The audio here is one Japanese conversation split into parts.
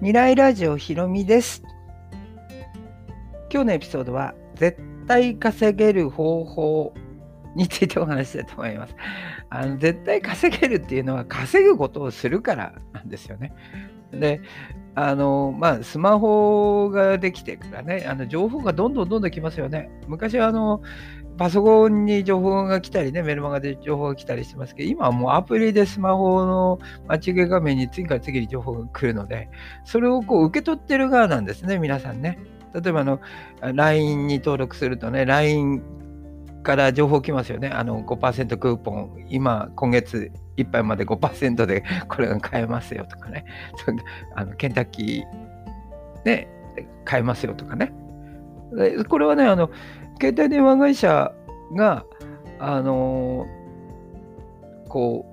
未来ラジオひろみです。今日のエピソードは絶対稼げる方法についてお話したいと思います。あの絶対稼げるっていうのは稼ぐことをするからなんですよね。で、あのまあスマホができてからね、あの情報がどんどんどんどん来ますよね。昔はあのパソコンに情報が来たりね、メルマガで情報が来たりしてますけど、今はもうアプリでスマホの待ち受け画面に次から次に情報が来るので、それをこう受け取ってる側なんですね、皆さんね。例えばあの、LINE に登録するとね、LINE から情報来ますよね。あの5%クーポン、今、今月いっぱいまで5%で これが買えますよとかね。あのケンタッキーで買えますよとかね。これはね、あの、携帯電話会社が、あのこう、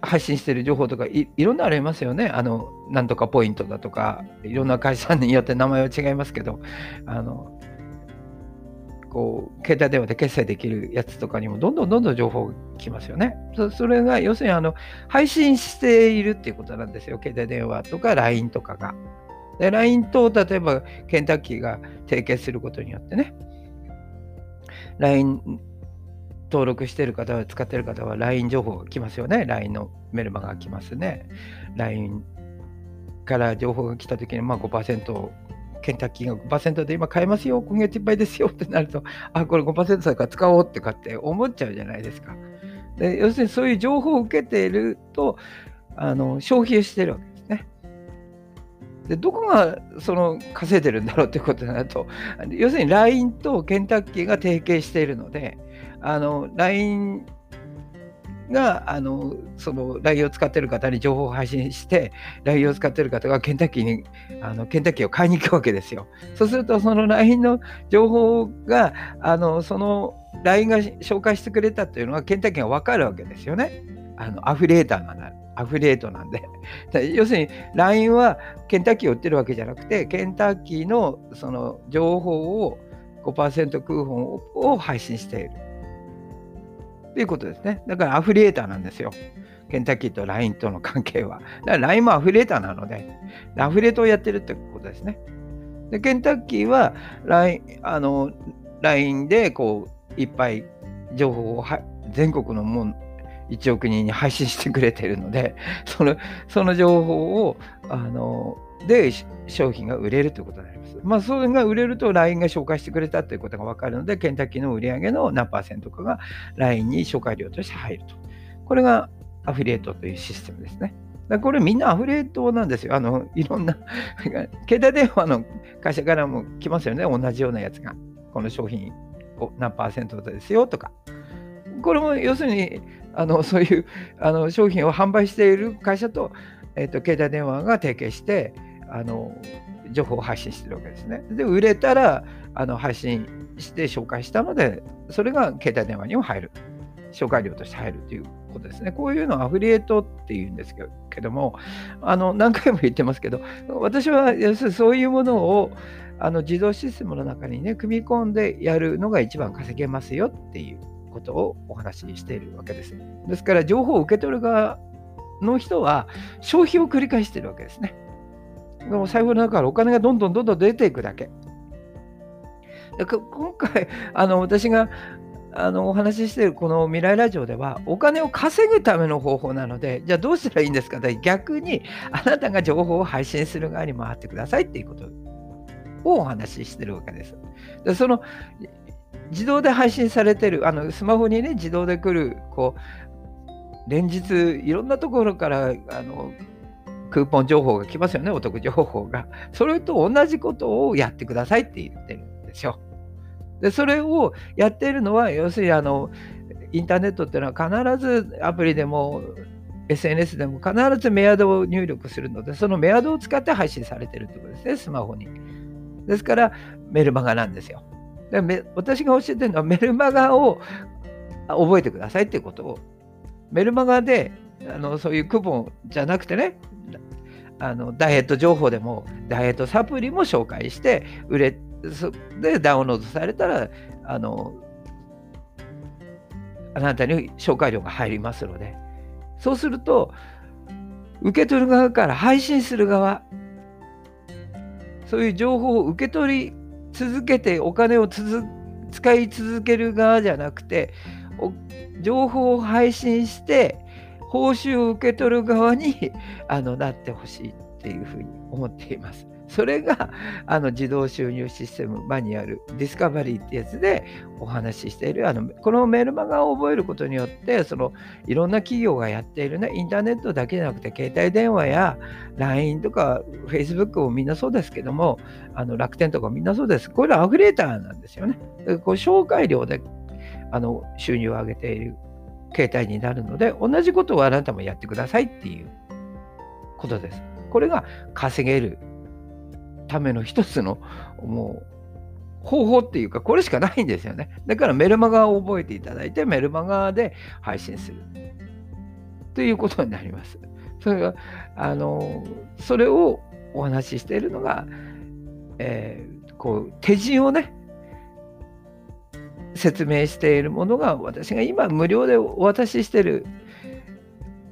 配信してる情報とかいろんなありますよね。あの、なんとかポイントだとか、いろんな会社によって名前は違いますけど、あの、こう、携帯電話で決済できるやつとかにもどんどんどんどん情報来ますよね。そそれが、要するに、あの、配信しているっていうことなんですよ。携帯電話とか LINE とかが。で、LINE と、例えば、ケンタッキーが提携することによってね、LINE 登録してる方は、使ってる方は LINE 情報が来ますよね。LINE のメルマガが来ますね。LINE から情報が来たときに、まあ5%、ケンタッキーが5%で今買えますよ、今月いっぱいですよってなると、あ、これ5%だから使おうってかって思っちゃうじゃないですか。で要するにそういう情報を受けていると、あの消費してるわけで。どこがその稼いでるんだろうっていうことになると、要するに LINE とケンタッキーが提携しているので、あの LINE があのその LINE を使っている方に情報を配信して、LINE を使っている方がケンタッキーにあのケンタッキーを買いに行くわけですよ。そうすると、その LINE の情報が、あのその LINE が紹介してくれたっていうのは、ケンタッキーが分かるわけですよね。あのアフィリエーターなんだ。アフィリエイトなんで。要するに LINE はケンタッキーを売ってるわけじゃなくて、ケンタッキーのその情報を5%クーポンを配信している。ということですね。だからアフィリエーターなんですよ。ケンタッキーと LINE との関係は。だから LINE もアフィリエーターなので、アフィリエイトをやってるってことですね。で、ケンタッキーは LINE, あの LINE でこういっぱい情報を全国のもん1億人に配信してくれているので、そのその情報をあので商品が売れるということになります。まあ、それが売れると LINE が紹介してくれたということが分かるので、ケンタッキーの売り上げの何パーセントかが LINE に紹介料として入ると。これがアフィリエイトというシステムですね。だこれみんなアフィリエイトなんですよ。あの、いろんな 携帯電話の会社からも来ますよね。同じようなやつが。この商品何パーセントですよとか。これも要するに、あの そういうあの商品を販売している会社と,、えーと、携帯電話が提携してあの情報を配信してるわけですね。で、売れたらあの配信して紹介したので、それが携帯電話にも入る。紹介料として入るということですね。こういうのをアフリエイトっていうんですけども、あの何回も言ってますけど、私は要するにそういうものをあの自動システムの中にね、組み込んでやるのが一番稼げますよっていうことをお話ししているわけです。ですから、情報を受け取る側の人は消費を繰り返しているわけですね。も財布の中からお金がどんどんどんどん出ていくだけ。だから今回、あの私があのお話ししているこの未来ラジオでは、お金を稼ぐための方法なので、じゃあどうしたらいいんですか？逆に、あなたが情報を配信する側に回ってくださいっていうことをお話ししてるわけです。でその自動で配信されてる、あのスマホにね、自動で来る、こう、連日いろんなところからあのクーポン情報が来ますよね、お得情報が。それと同じことをやってくださいって言ってるんですよ。で、それをやっているのは、要するにあの、インターネットっていうのは必ずアプリでも SNS でも必ずメアドを入力するので、そのメアドを使って配信されてるってことですね、スマホに。ですから、メルマガなんですよ。で私が教えてるのはメルマガを覚えてくださいっていうことを。メルマガであのそういうクーポンじゃなくてね、あのダイエット情報でもダイエットサプリも紹介して売れでダウンロードされたらあのあなたに紹介料が入りますのでそうすると受け取る側から配信する側、そういう情報を受け取り続けてお金を使い続ける側じゃなくて、情報を配信して報酬を受け取る側にあのなってほしいっていうふうに思っています。それがあの自動収入システムマニュアルディスカバリーってやつでお話ししているあのこのメルマガを覚えることによってそのいろんな企業がやっているねインターネットだけじゃなくて携帯電話や LINE とか Facebook もみんなそうですけどもあの楽天とかみんなそうです。これアフレーターなんですよね。こう紹介料であの収入を上げている携帯になるので同じことをあなたもやってくださいっていうことです。これが稼げるための一つのもう方法っていうかこれしかないんですよね。だからメルマガを覚えていただいてメルマガで配信するということになります。それがあのそれをお話ししているのが、えー、こう手順をね説明しているものが私が今無料でお渡ししている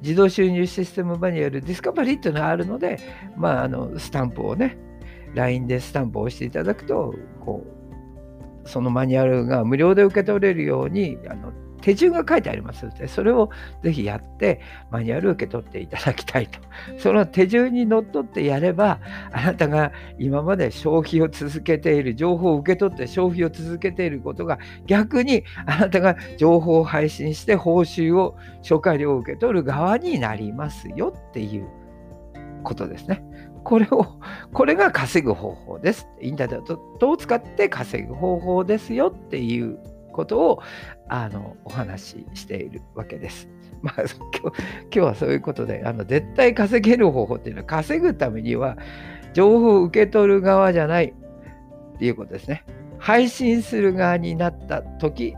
自動収入システムマニュアルディスカバリーっていうのがあるので、まあ、あのスタンプをね LINE でスタンプを押していただくと、こう、そのマニュアルが無料で受け取れるように、あの手順が書いてありますので、それをぜひやって、マニュアルを受け取っていただきたいと。その手順にのっとってやれば、あなたが今まで消費を続けている、情報を受け取って消費を続けていることが、逆にあなたが情報を配信して報酬を、紹介料を受け取る側になりますよっていうことですね。これを、これが稼ぐ方法です。インターネットを使って稼ぐ方法ですよっていうことをあのお話ししているわけです。まあ、今日今日はそういうことであの絶対稼げる方法っていうのは稼ぐためには情報を受け取る側じゃないっていうことですね。配信する側になった時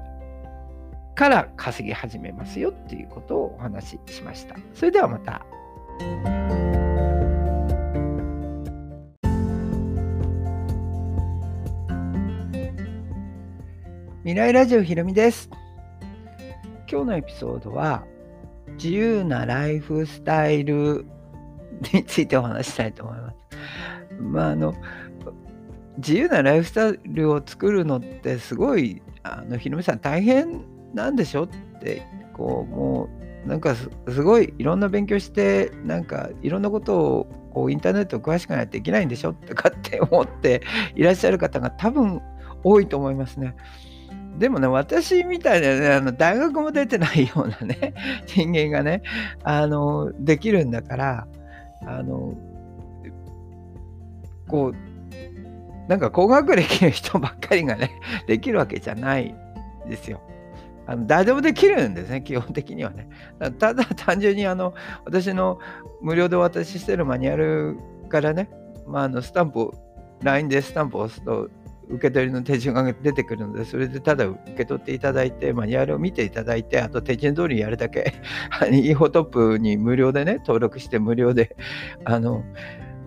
から稼ぎ始めますよっていうことをお話ししました。それではまた。未来ラジオひろみです。今日のエピソードは自由なライフスタイルについてお話したいと思います。まああの自由なライフスタイルを作るのってすごいあのひろみさん大変なんでしょってこうもうなんかすごいいろんな勉強してなんかいろんなことをこうインターネット詳しくないとできないんでしょとかって思っていらっしゃる方が多分多いと思いますね。でもね、私みたいなね、あの大学も出てないようなね、人間がね、あの、できるんだから、あの、こう、なんか高学歴の人ばっかりがね、できるわけじゃないですよ。あの誰でもできるんですね、基本的にはね。ただ単純にあの私の無料でお渡ししてるマニュアルからね、まあ、あのスタンプを、LINE でスタンプを押すと、受け取りの手順が出てくるので、それでただ受け取っていただいて、マニュアルを見ていただいて、あと手順通りにやるだけ、インフォトップに無料でね、登録して無料で、あの、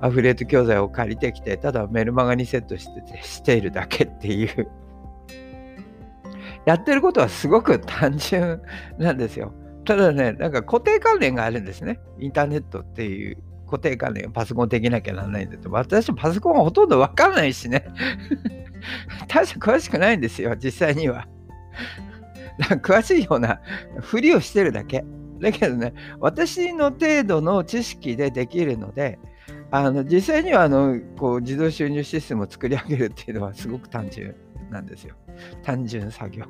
アフレート教材を借りてきて、ただメルマガにセットしてしているだけっていう。やってることはすごく単純なんですよ。ただね、なんか固定関連があるんですね。インターネットっていう固定関連パソコンできなきゃならないんだと。私パソコンはほとんどわかんないしね。大して詳しくないんですよ、実際には。詳しいようなふりをしてるだけ。だけどね、私の程度の知識でできるので、あの実際にはあのこう自動収入システムを作り上げるっていうのはすごく単純なんですよ。単純作業。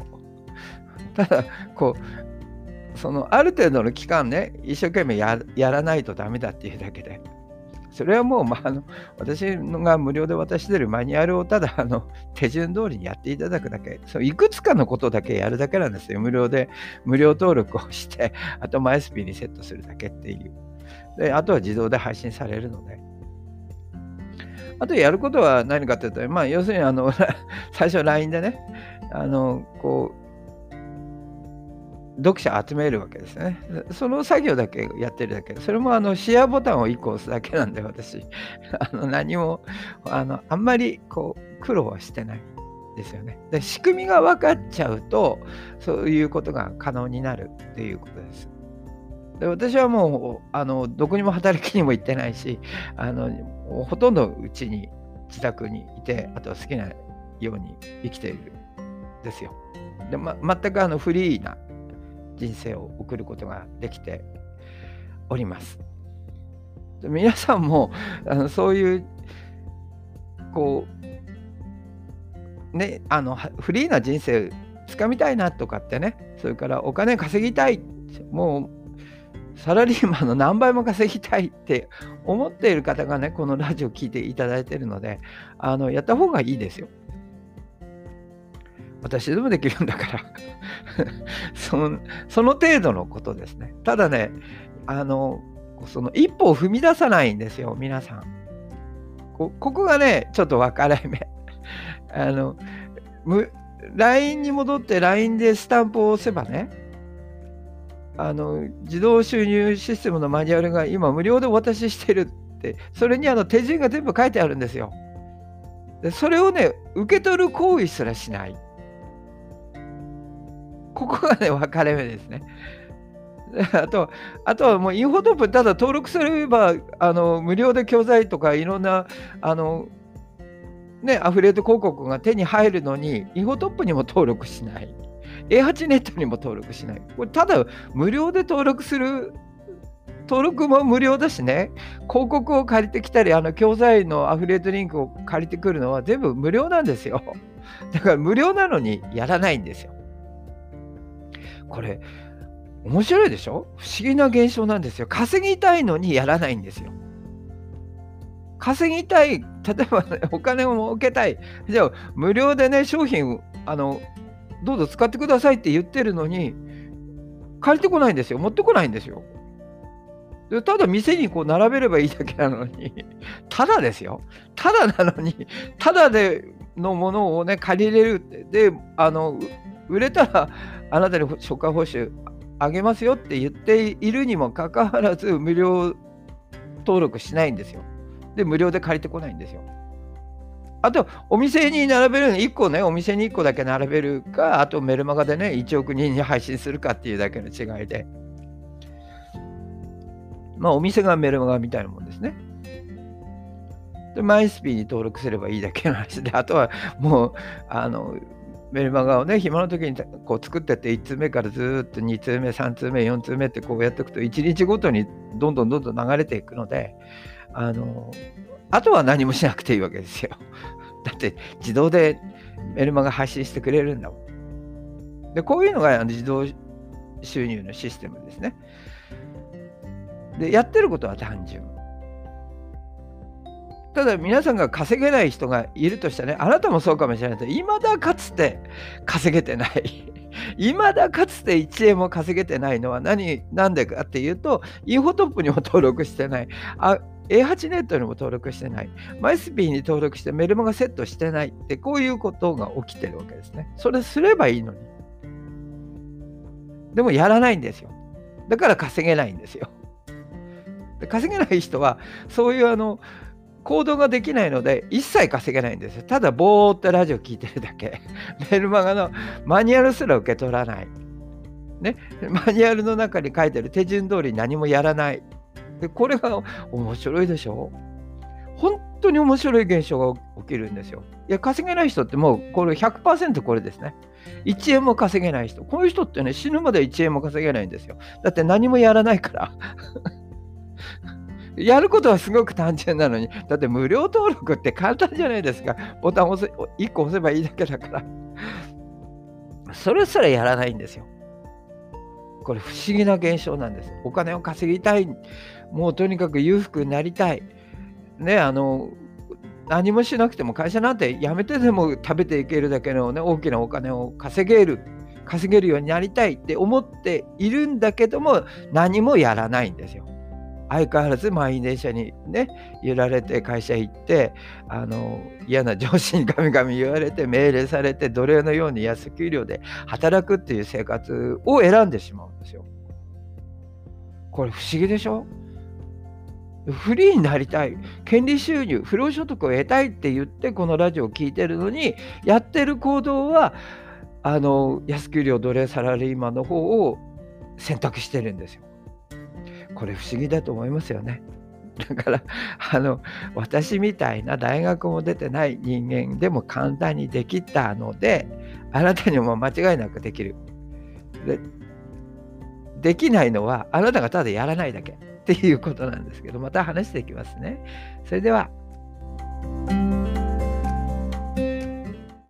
ただ、こう、そのある程度の期間ね、一生懸命やらないとダメだっていうだけで、それはもう、まあ、あの私が無料で渡してるマニュアルをただ あの手順通りにやっていただくだけ、そういくつかのことだけやるだけなんですよ。無料で、無料登録をして、あとマイスピーにセットするだけっていう。で、あとは自動で配信されるので。あとやることは何かというと、まあ、要するにあの 最初 LINE でね、あのこう読者集めるわけですね。その作業だけやってるだけ。それもあのシェアボタンを1個押すだけなんで、私。あの何もあの、あんまりこう苦労はしてないですよね。で仕組みが分かっちゃうと、そういうことが可能になるっていうことです。で私はもうあのどこにも働きにも行ってないしあのほとんどうちに自宅にいてあとは好きなように生きているんですよ。で、ま、全くあのフリーな人生を送ることができております。皆さんもあのそういうこうねあのフリーな人生つかみたいなとかってねそれからお金稼ぎたいもうサラリーマンの何倍も稼ぎたいって思っている方がね、このラジオ聞いていただいてるので、あのやった方がいいですよ。私でもできるんだから その。その程度のことですね。ただね、あの、その一歩を踏み出さないんですよ、皆さん。こここがね、ちょっと分かれ目。あの、LINE に戻って LINE でスタンプを押せばね、あの自動収入システムのマニュアルが今無料でお渡ししてるってそれにあの手順が全部書いてあるんですよ。でそれをね受け取る行為すらしない。ここがね分かれ目ですね。あとあとはもうインフォトップただ登録すればあの無料で教材とかいろんなあのねアフレート広告が手に入るのにインフォトップにも登録しない。A8 ネットにも登録しない。これただ無料で登録する登録も無料だしね、広告を借りてきたり、あの教材のアフリエイトリンクを借りてくるのは全部無料なんですよ。だから無料なのにやらないんですよ。これ、面白いでしょ？不思議な現象なんですよ。稼ぎたいのにやらないんですよ。稼ぎたい、例えば、ね、お金を儲けたい。じゃあ、無料でね、商品、あの、どうぞ使ってくださいって言ってるのに、借りてこないんですよ。持ってこないんですよ。ただ店にこう並べればいいだけなのに、ただですよ。ただなのに、ただでのものをね、借りれるって。で、あの、売れたらあなたに初回報酬あげますよって言っているにもかかわらず、無料登録しないんですよ。で、無料で借りてこないんですよ。あと、お店に並べるの1個ね、お店に1個だけ並べるか、あとメルマガでね、1億人に配信するかっていうだけの違いで。まあ、お店がメルマガみたいなもんですね。で、マイスピーに登録すればいいだけの話で、あとはもう、あの、メルマガをね、暇の時にこう作ってって、1通目からずっと2通目、3通目、4通目ってこうやっていくと、1日ごとにどんどんどんどん流れていくので、あの、あとは何もしなくていいわけですよ。だって自動でメルマガ発信してくれるんだもん。で、こういうのが自動収入のシステムですね。で、やってることは単純。ただ皆さんが稼げない人がいるとしたらね、あなたもそうかもしれないけど、いまだかつて稼げてない。いまだかつて1円も稼げてないのは何、なんでかっていうと、インフォトップにも登録してない。あ A8 ネットにも登録してない。マイスピーに登録してメルマガセットしてないって、こういうことが起きてるわけですね。それすればいいのに。でもやらないんですよ。だから稼げないんですよ。稼げない人は、そういうあの、行動ができないので、一切稼げないんですよ。ただ、ぼーっとラジオ聞いてるだけ。メルマガのマニュアルすら受け取らない。ね、マニュアルの中に書いてる手順通り何もやらない。でこれが面白いでしょ？本当に面白い現象が起きるんですよ。いや、稼げない人ってもうこれ100%これですね。1円も稼げない人。こういう人ってね、死ぬまで1円も稼げないんですよ。だって何もやらないから。やることはすごく単純なのに、だって無料登録って簡単じゃないですか。ボタンを押せ1個押せばいいだけだから。それすらやらないんですよ。これ不思議な現象なんです。お金を稼ぎたい。もうとにかく裕福になりたい。ね、あの、何もしなくても会社なんて辞めてでも食べていけるだけの、ね、大きなお金を稼げる、稼げるようになりたいって思っているんだけども、何もやらないんですよ。相変わらず満員電車にね、揺られて会社行って、あの嫌な上司にガミガミ言われて命令されて奴隷のように安給料で働くっていう生活を選んでしまうんですよ。これ不思議でしょ？フリーになりたい、権利収入、不労所得を得たいって言ってこのラジオを聴いてるのに、やってる行動は、あの安給料奴隷サラリーマンの方を選択してるんですよ。これ不思議だと思いますよね。だからあの私みたいな大学も出てない人間でも簡単にできたのであなたにも間違いなくできる。でできないのはあなたがただやらないだけっていうことなんですけどまた話していきますね。それでは。